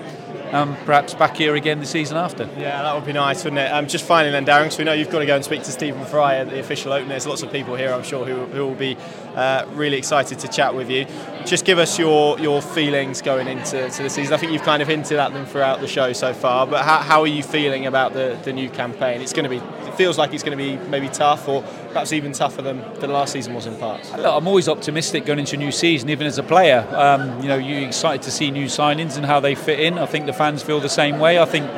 um, perhaps back here again the season after. Yeah, that would be nice, wouldn't it? Um, just finally then, Darren, so we know you've got to go and speak to Stephen Fry at the official opening. There's lots of people here, I'm sure, who, who will be uh, really excited to chat with you. Just give us your, your feelings going into to the season. I think you've kind of hinted at them throughout the show so far, but how, how are you feeling about the, the new campaign? It's going to be, it feels like it's going to be maybe tough or perhaps even tougher than, than last season was in parts. Look, I'm always optimistic going into a new season, even as a player. Um, you know, you're excited to see new signings and how they fit in. I think the fans feel the same way. I think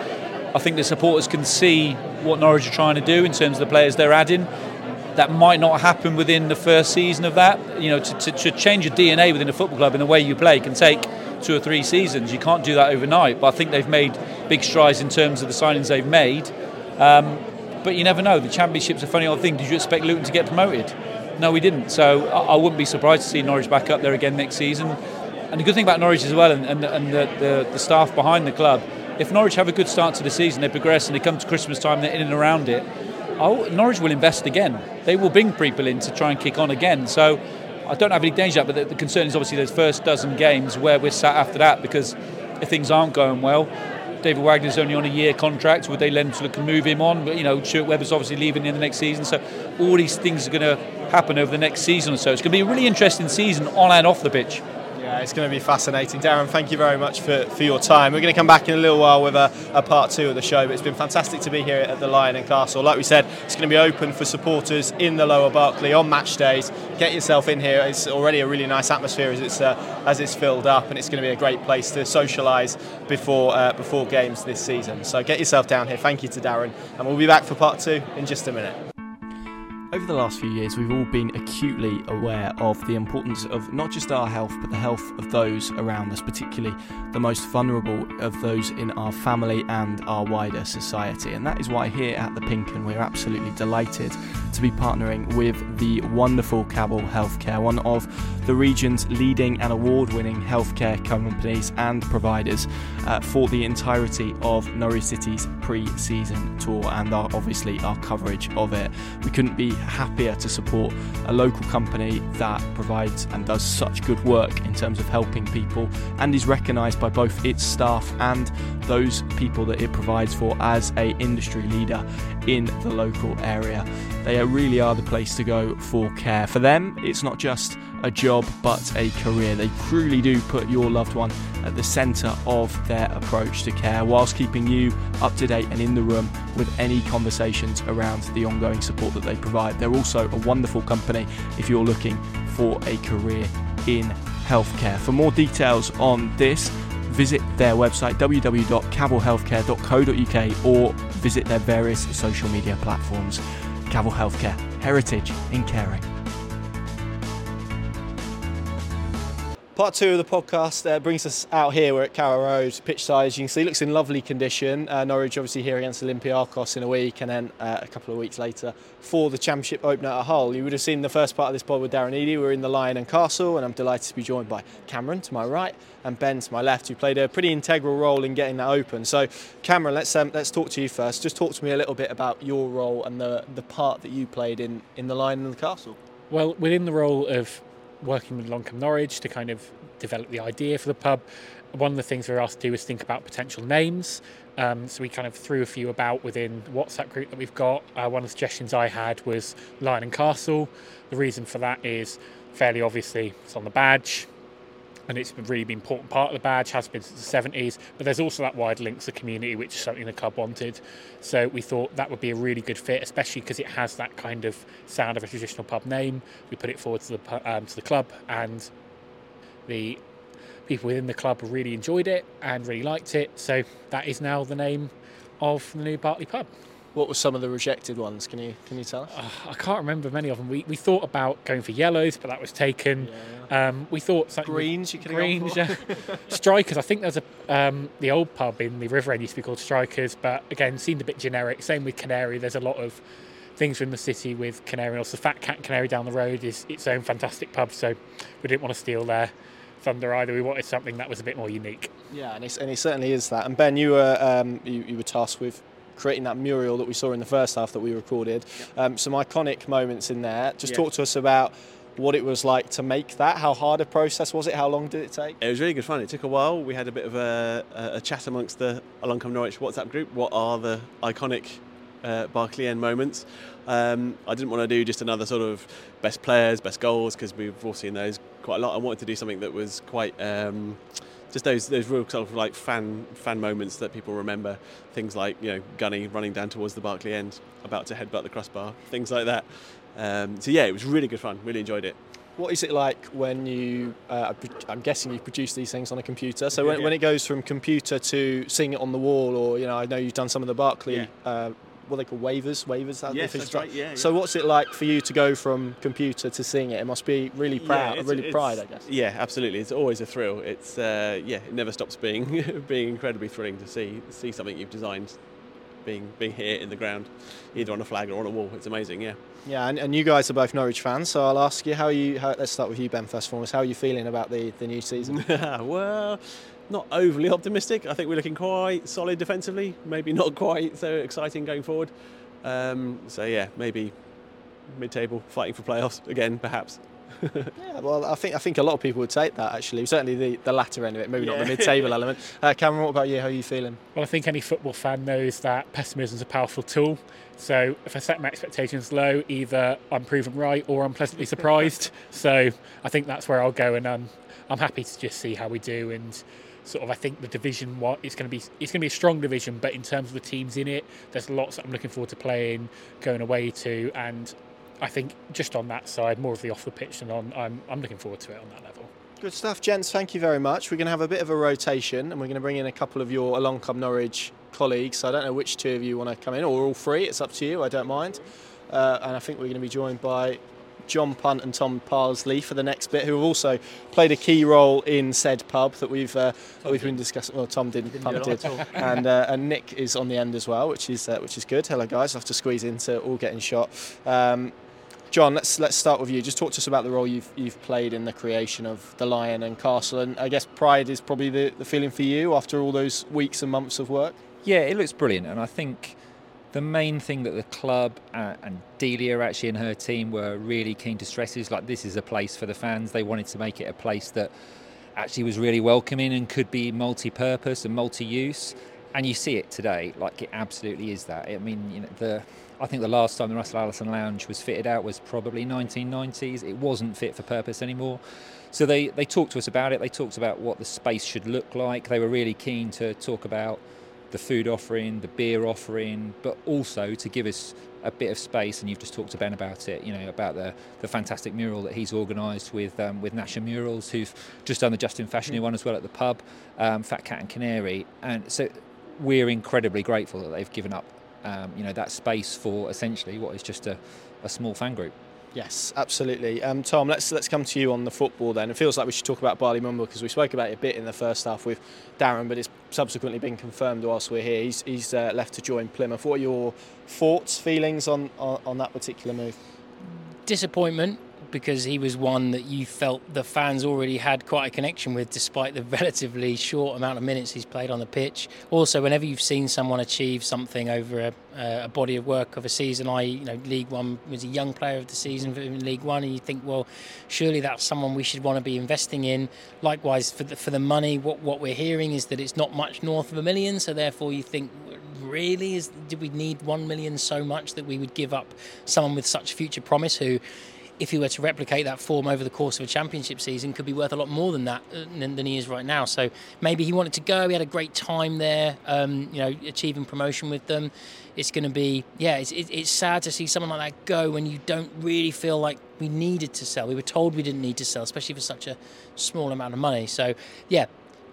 I think the supporters can see what Norwich are trying to do in terms of the players they're adding. That might not happen within the first season of that. You know, to, to, to change your DNA within a football club in the way you play can take two or three seasons. You can't do that overnight. But I think they've made big strides in terms of the signings they've made. Um, but you never know. The Championship's a funny old thing. Did you expect Luton to get promoted? No, we didn't. So I, I wouldn't be surprised to see Norwich back up there again next season And the good thing about Norwich as well, and, and, and the, the, the staff behind the club, if Norwich have a good start to the season, they progress and they come to Christmas time, they're in and around it. Oh, Norwich will invest again. They will bring people in to try and kick on again. So I don't have any danger, but the, the concern is obviously those first dozen games where we're sat after that because if things aren't going well, David Wagner's only on a year contract. Would they then look and move him on? But you know, Stuart Webber's obviously leaving in the next season. So all these things are going to happen over the next season or so. It's going to be a really interesting season on and off the pitch. It's going to be fascinating. Darren, thank you very much for, for your time. We're going to come back in a little while with a, a, part two of the show, but it's been fantastic to be here at the Lion and Castle. Like we said, it's going to be open for supporters in the lower Barclay on match days. Get yourself in here. It's already a really nice atmosphere as it's uh, as it's filled up, and it's going to be a great place to socialise before uh, before games this season. So get yourself down here. Thank you to Darren, and we'll be back for part two in just a minute. Over the last few years, we've all been acutely aware of the importance of not just our health, but the health of those around us, particularly the most vulnerable of those in our family and our wider society. And that is why here at the Pink 'Un, we're absolutely delighted to be partnering with the wonderful Cavell Healthcare, one of the region's leading and award winning healthcare companies and providers uh, for the entirety of Norwich City's pre season tour and our, obviously our coverage of it. We couldn't be happier to support a local company that provides and does such good work in terms of helping people and is recognised by both its staff and those people that it provides for as a industry leader in the local area. They really are the place to go for care. For them, it's not just a job but a career. They truly do put your loved one at the centre of their approach to care, whilst keeping you up to date and in the room with any conversations around the ongoing support that they provide. They're also a wonderful company if you're looking for a career in healthcare. For more details on this, visit their website www.cavellhealthcare.co.uk or visit their various social media platforms. Cavell Healthcare, heritage in caring. Part two of the podcast uh, brings us out here. We're at Carrow Road, pitch size. You can see, looks in lovely condition. Uh, Norwich obviously here against Olympiacos in a week, and then uh, a couple of weeks later for the Championship opener at Hull. You would have seen the first part of this pod with Darren Eadie. We're in the Lion and Castle, and I'm delighted to be joined by Cameron to my right and Ben to my left, who played a pretty integral role in getting that open. So, Cameron, let's um, let's talk to you first. Just talk to me a little bit about your role and the the part that you played in in the Lion and the Castle. Well, within the role of working with Along Come Norwich to kind of develop the idea for the pub. One of the things we were asked to do was think about potential names. Um, so we kind of threw a few about within WhatsApp group that we've got. Uh, one of the suggestions I had was Lion and Castle. The reason for that is fairly obviously it's on the badge and it's a really been important part of the badge, has been since the 70s. But there's also that wide link to the community, which is something the club wanted. So we thought that would be a really good fit, especially because it has that kind of sound of a traditional pub name. We put it forward to the um, to the club, and the people within the club really enjoyed it and really liked it. So that is now the name of the new Barclay pub. What were some of the rejected ones? Can you can you tell us? Uh, I can't remember many of them. We, we thought about going for yellows, but that was taken. Yeah, yeah. Um, we thought something greens. You could greens. Yeah. Strikers. I think there's a um, the old pub in the River End used to be called Strikers, but again seemed a bit generic. Same with Canary. There's a lot of things in the city with Canary. Also, Fat Cat Canary down the road is its own fantastic pub, so we didn't want to steal their thunder either. We wanted something that was a bit more unique. Yeah, and, and it certainly is that. And Ben, you were um, you, you were tasked with creating that mural that we saw in the first half that we recorded. Um, some iconic moments in there. Just talk to us about what it was like to make that. How hard a process was it? How long did it take? It was really good fun. It took a while. We had a bit of a, a chat amongst the Along Come Norwich WhatsApp group. What are the iconic uh, Barclay End moments? Um, I didn't want to do just another sort of best players, best goals because we've all seen those quite a lot. I wanted to do something that was quite. Um, just those those real sort of like fan fan moments that people remember. Things like you know Gunny running down towards the Barclay end, about to headbutt the crossbar, things like that. Um, so yeah, it was really good fun. Really enjoyed it. What is it like when you? Uh, I'm guessing you produce these things on a computer. So when, yeah. when, it goes from computer to seeing it on the wall, or you know, I know you've done some of the Barclay yeah. uh, what they call waivers. Waivers. Yes, that's right. Yeah, So what's it like for you to go from computer to seeing it? It must be really proud, yeah, really pride, I guess. Yeah, absolutely. It's always a thrill. It's uh, yeah, it never stops being being incredibly thrilling to see see something you've designed being being here in the ground, either on a flag or on a wall. It's amazing, yeah. Yeah, and, and you guys are both Norwich fans, so I'll ask you how you. How, let's start with you, Ben. First and foremost, how are you feeling about the, the new season? well, not overly optimistic. I think we're looking quite solid defensively. Maybe not quite so exciting going forward. Um, so yeah, maybe mid-table, fighting for playoffs again, perhaps. yeah, well, I think I think a lot of people would take that actually. Certainly the, the latter end of it, maybe yeah. not the mid-table element. Uh, Cameron, what about you? How are you feeling? Well, I think any football fan knows that pessimism is a powerful tool. So if I set my expectations low, either I'm proven right or I'm pleasantly surprised. so I think that's where I'll go, and um, I'm happy to just see how we do and sort of I think the division what it's going to be it's going to be a strong division but in terms of the teams in it there's lots that I'm looking forward to playing going away to and I think just on that side, more of the off the pitch than on. I'm, I'm looking forward to it on that level. Good stuff, gents. Thank you very much. We're going to have a bit of a rotation, and we're going to bring in a couple of your Along Come Norwich colleagues. I don't know which two of you want to come in, or all three. It's up to you. I don't mind. Uh, and I think we're going to be joined by John Punt and Tom Parsley for the next bit, who have also played a key role in said pub that we've uh, that we've been discussing. Well, Tom didn't, didn't Punt did, and uh, and Nick is on the end as well, which is uh, which is good. Hello guys, I have to squeeze into all getting shot. Um, John, let's let's start with you. Just talk to us about the role you've you've played in the creation of the Lion and Castle, and I guess pride is probably the, the feeling for you after all those weeks and months of work. Yeah, it looks brilliant, and I think the main thing that the club uh, and Delia actually and her team were really keen to stress is like this is a place for the fans. They wanted to make it a place that actually was really welcoming and could be multi-purpose and multi-use, and you see it today. Like it absolutely is that. I mean, you know the I think the last time the Russell Allison Lounge was fitted out was probably 1990s. It wasn't fit for purpose anymore. So they, they talked to us about it. They talked about what the space should look like. They were really keen to talk about the food offering, the beer offering, but also to give us a bit of space. And you've just talked to Ben about it, you know, about the, the fantastic mural that he's organised with um, with Nasher Murals, who've just done the Justin Fashanu mm. one as well at the pub, um, Fat Cat and Canary. And so we're incredibly grateful that they've given up um, you know that space for essentially what is just a, a small fan group. Yes, absolutely. Um, Tom, let's let's come to you on the football then. It feels like we should talk about Bali Mumba because we spoke about it a bit in the first half with Darren, but it's subsequently been confirmed whilst we're here. He's, he's uh, left to join Plymouth. What are your thoughts, feelings on, on, on that particular move? Disappointment because he was one that you felt the fans already had quite a connection with, despite the relatively short amount of minutes he's played on the pitch. Also, whenever you've seen someone achieve something over a, a body of work of a season, I, you know, League One was a young player of the season in League One, and you think, well, surely that's someone we should want to be investing in. Likewise, for the, for the money, what what we're hearing is that it's not much north of a million, so therefore you think really is did we need 1 million so much that we would give up someone with such future promise who if he were to replicate that form over the course of a championship season, could be worth a lot more than that uh, than, than he is right now. So maybe he wanted to go. He had a great time there, um, you know, achieving promotion with them. It's going to be, yeah, it's, it's sad to see someone like that go when you don't really feel like we needed to sell. We were told we didn't need to sell, especially for such a small amount of money. So, yeah,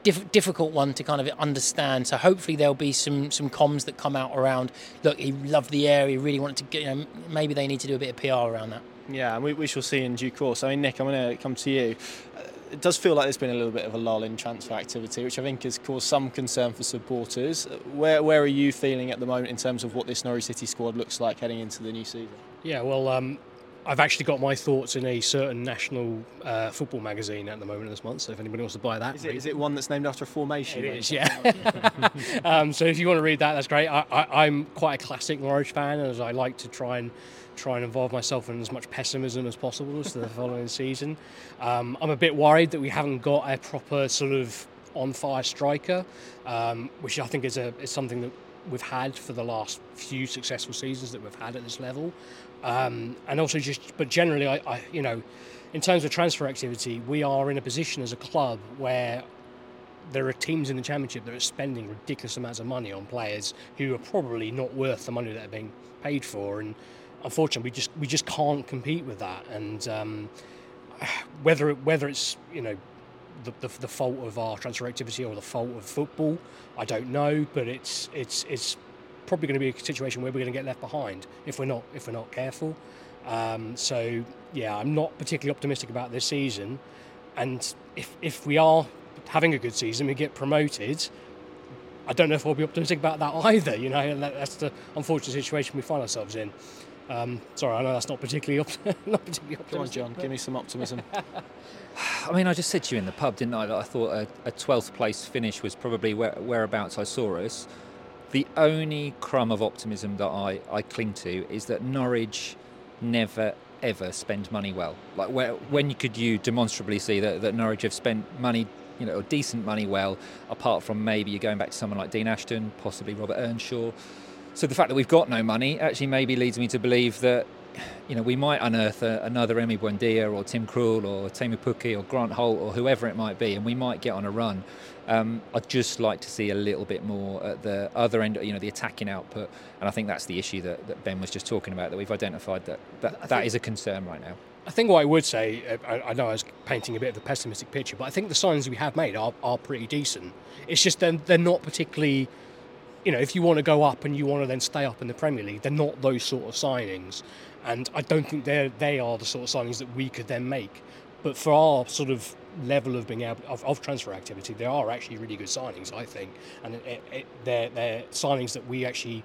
diff- difficult one to kind of understand. So hopefully there'll be some some comms that come out around. Look, he loved the area. He really wanted to get. You know, maybe they need to do a bit of PR around that. Yeah, and we, we shall see in due course. I mean, Nick, I'm going to come to you. Uh, it does feel like there's been a little bit of a lull in transfer activity, which I think has caused some concern for supporters. Where, where are you feeling at the moment in terms of what this Norwich City squad looks like heading into the new season? Yeah, well, um, I've actually got my thoughts in a certain national uh, football magazine at the moment this month. So if anybody wants to buy that, is it, is it one that's named after a formation? It is, yeah. um, so if you want to read that, that's great. I, am quite a classic Norwich fan, as I like to try and try and involve myself in as much pessimism as possible as to the following season. Um, I'm a bit worried that we haven't got a proper sort of on fire striker, um, which I think is a is something that we've had for the last few successful seasons that we've had at this level, um, and also just but generally, I, I you know, in terms of transfer activity, we are in a position as a club where there are teams in the championship that are spending ridiculous amounts of money on players who are probably not worth the money that they're being paid for and unfortunately, we just we just can't compete with that. And um, whether whether it's you know the, the, the, fault of our transfer activity or the fault of football, I don't know. But it's it's it's probably going to be a situation where we're going to get left behind if we're not if we're not careful. Um, so yeah, I'm not particularly optimistic about this season. And if if we are having a good season, we get promoted. I don't know if I'll be optimistic about that either. You know, that's the unfortunate situation we find ourselves in. Um, sorry, I know that's not particularly op- not particularly optimistic. Come on, John, give me some optimism. I mean, I just said to you in the pub, didn't I? That I thought a, a 12th place finish was probably where, whereabouts I saw us. The only crumb of optimism that I, I cling to is that Norwich never ever spend money well. Like where, when could you demonstrably see that, that Norwich have spent money, you know, decent money well, apart from maybe you're going back to someone like Dean Ashton, possibly Robert Earnshaw. So the fact that we've got no money actually maybe leads me to believe that you know, we might unearth a, another Emi Buendia or Tim Krul or Teemu Pukki or Grant Holt or whoever it might be, and we might get on a run. Um, I'd just like to see a little bit more at the other end, you know, the attacking output, and I think that's the issue that, that Ben was just talking about. That we've identified that that, that is a concern right now. I think what I would say, uh, I, I know I was painting a bit of a pessimistic picture, but I think the signs we have made are, are pretty decent. It's just they're, they're not particularly you know, if you want to go up and you want to then stay up in the Premier League, they're not those sort of signings. And I don't think they they are the sort of signings that we could then make. But for our sort of level of being able of, of transfer activity, there are actually really good signings, I think, and it, it, they're they're signings that we actually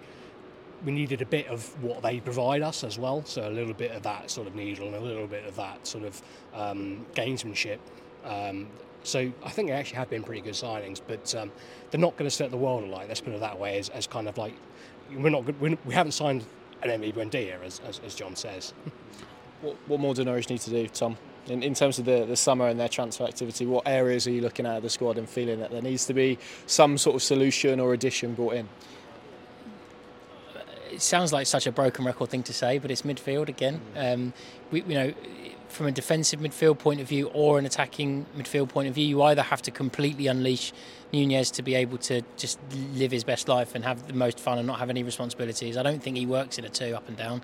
we needed a bit of what they provide us as well. So a little bit of that sort of needle and a little bit of that sort of um, gamesmanship. Um, so I think they actually have been pretty good signings, but um, they're not going to set the world alight. Let's put it that way. As, as kind of like we're not we're, we haven't signed an Emi Buendia, as, as, as John says. what, what more do Norwich need to do, Tom? In, in terms of the, the summer and their transfer activity, what areas are you looking at the squad and feeling that there needs to be some sort of solution or addition brought in? It sounds like such a broken record thing to say, but it's midfield again. Um, we, you know, from a defensive midfield point of view or an attacking midfield point of view, you either have to completely unleash Nunez to be able to just live his best life and have the most fun and not have any responsibilities. I don't think he works in a two up and down.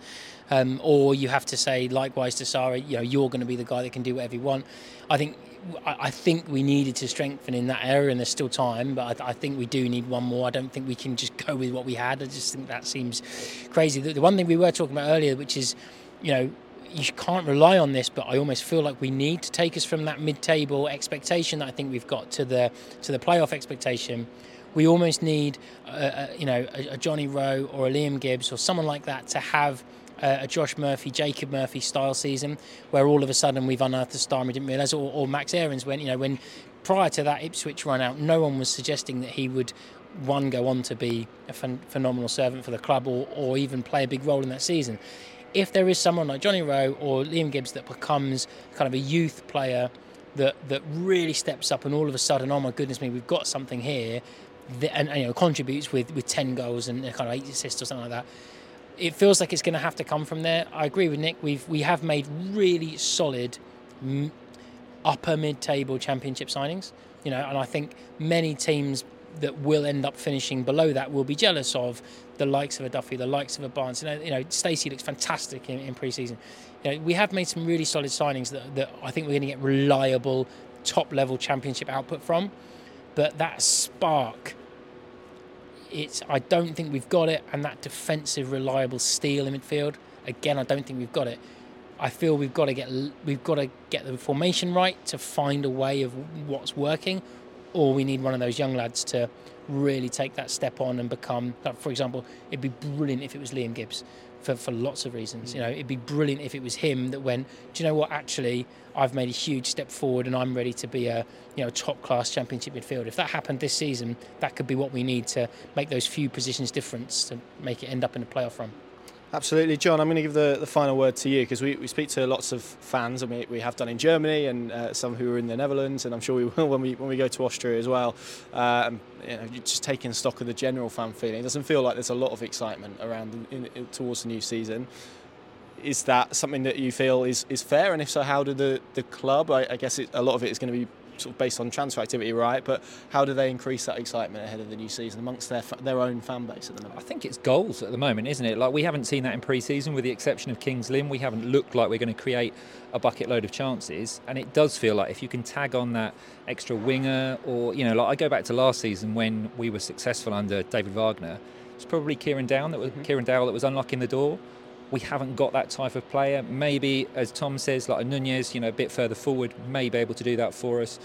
Um, or you have to say likewise to Sara, you know, you're going to be the guy that can do whatever you want. I think I think we needed to strengthen in that area, and there's still time, but I, think we do need one more. I don't think we can just go with what we had. I just think that seems crazy. The, the one thing we were talking about earlier, which is, you know, you can't rely on this, but I almost feel like we need to take us from that mid-table expectation that I think we've got to the to the playoff expectation. We almost need, a, a, you know, a, a, Johnny Rowe or a Liam Gibbs or someone like that to have uh, a, Josh Murphy, Jacob Murphy style season, where all of a sudden we've unearthed a star and we didn't realise, or, or Max Aarons when you know when prior to that Ipswich run out, no one was suggesting that he would one go on to be a ph- phenomenal servant for the club or, or even play a big role in that season if there is someone like Johnny Rowe or Liam Gibbs that becomes kind of a youth player that that really steps up and all of a sudden, oh my goodness me, we've got something here, that, and, and, you know contributes with with ten goals and kind of eight assists or something like that. It feels like it's going to have to come from there. I agree with Nick. We've we have made really solid upper mid-table championship signings. You know, and I think many teams that will end up finishing below that will be jealous of the likes of a Duffy, the likes of a Barnes. You uh, know, you know Stacey looks fantastic in, in pre-season. You know, we have made some really solid signings that, that I think we're going to get reliable top level championship output from. But that spark, it's I don't think we've got it, and that defensive reliable steel in midfield, again, I don't think we've got it. I feel we've got to get we've got to get the formation right to find a way of what's working, or we need one of those young lads to really take that step on and become, like for example, it'd be brilliant if it was Liam Gibbs for, for lots of reasons. You know, it'd be brilliant if it was him that went, do you know what, actually, I've made a huge step forward and I'm ready to be a you know top class championship midfield. If that happened this season, that could be what we need to make those few positions difference to make it end up in a playoff run. Absolutely, John. I'm going to give the, the final word to you because we, we speak to lots of fans, and we, we have done in Germany and uh, some who are in the Netherlands, and I'm sure we will when we when we go to Austria as well. Uh, you know, just taking stock of the general fan feeling. It doesn't feel like there's a lot of excitement around in, in, towards the new season. Is that something that you feel is, is fair? And if so, how do the, the club? I, I guess it, a lot of it is going to be sort of based on transfer activity, right? But how do they increase that excitement ahead of the new season amongst their their own fan base at the moment? I think it's goals at the moment, isn't it? Like we haven't seen that in pre-season, with the exception of Kings Lynn. We haven't looked like we're going to create a bucket load of chances, and it does feel like if you can tag on that extra winger, or you know, like I go back to last season when we were successful under David Wagner. It's probably Kieran Dowell that was mm-hmm. Kieran Dowell that was unlocking the door we haven't got that type of player. Maybe, as Tom says, like a Nunez, you know, a bit further forward, may be able to do that for us.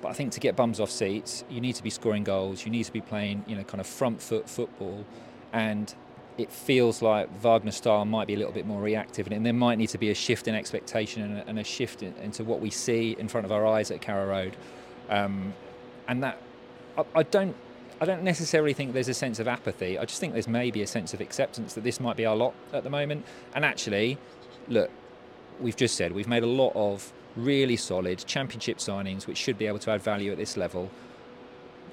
But I think to get bums off seats, you need to be scoring goals. You need to be playing, you know, kind of front foot football, and it feels like Wagner style might be a little bit more reactive, and there might need to be a shift in expectation and a, shift in, into what we see in front of our eyes at Carrow Road, um, and that I, I don't. I don't necessarily think there's a sense of apathy. I just think there's maybe a sense of acceptance that this might be our lot at the moment. And actually, look, we've just said we've made a lot of really solid championship signings which should be able to add value at this level.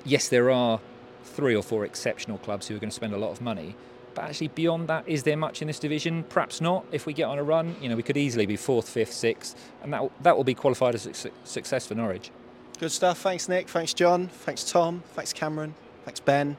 Yes, there are three or four exceptional clubs who are going to spend a lot of money. But actually, beyond that, is there much in this division? Perhaps not. If we get on a run, you know, we could easily be fourth, fifth, sixth, and that that will be qualified as a success for Norwich. Good stuff. Thanks, Nick. Thanks, John. Thanks, Tom. Thanks, Cameron. Thanks, Ben.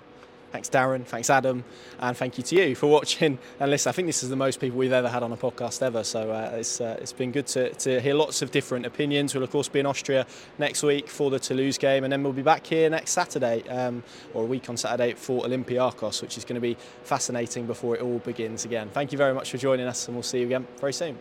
Thanks, Darren. Thanks, Adam. And thank you to you for watching and listen, I think this is the most people we've ever had on a podcast ever. So uh, it's, uh, it's been good to, to hear lots of different opinions. We'll, of course, be in Austria next week for the Toulouse game. And then we'll be back here next Saturday, um, or a week on Saturday, for Olympiacos, which is going to be fascinating before it all begins again. Thank you very much for joining us, and we'll see you again very soon.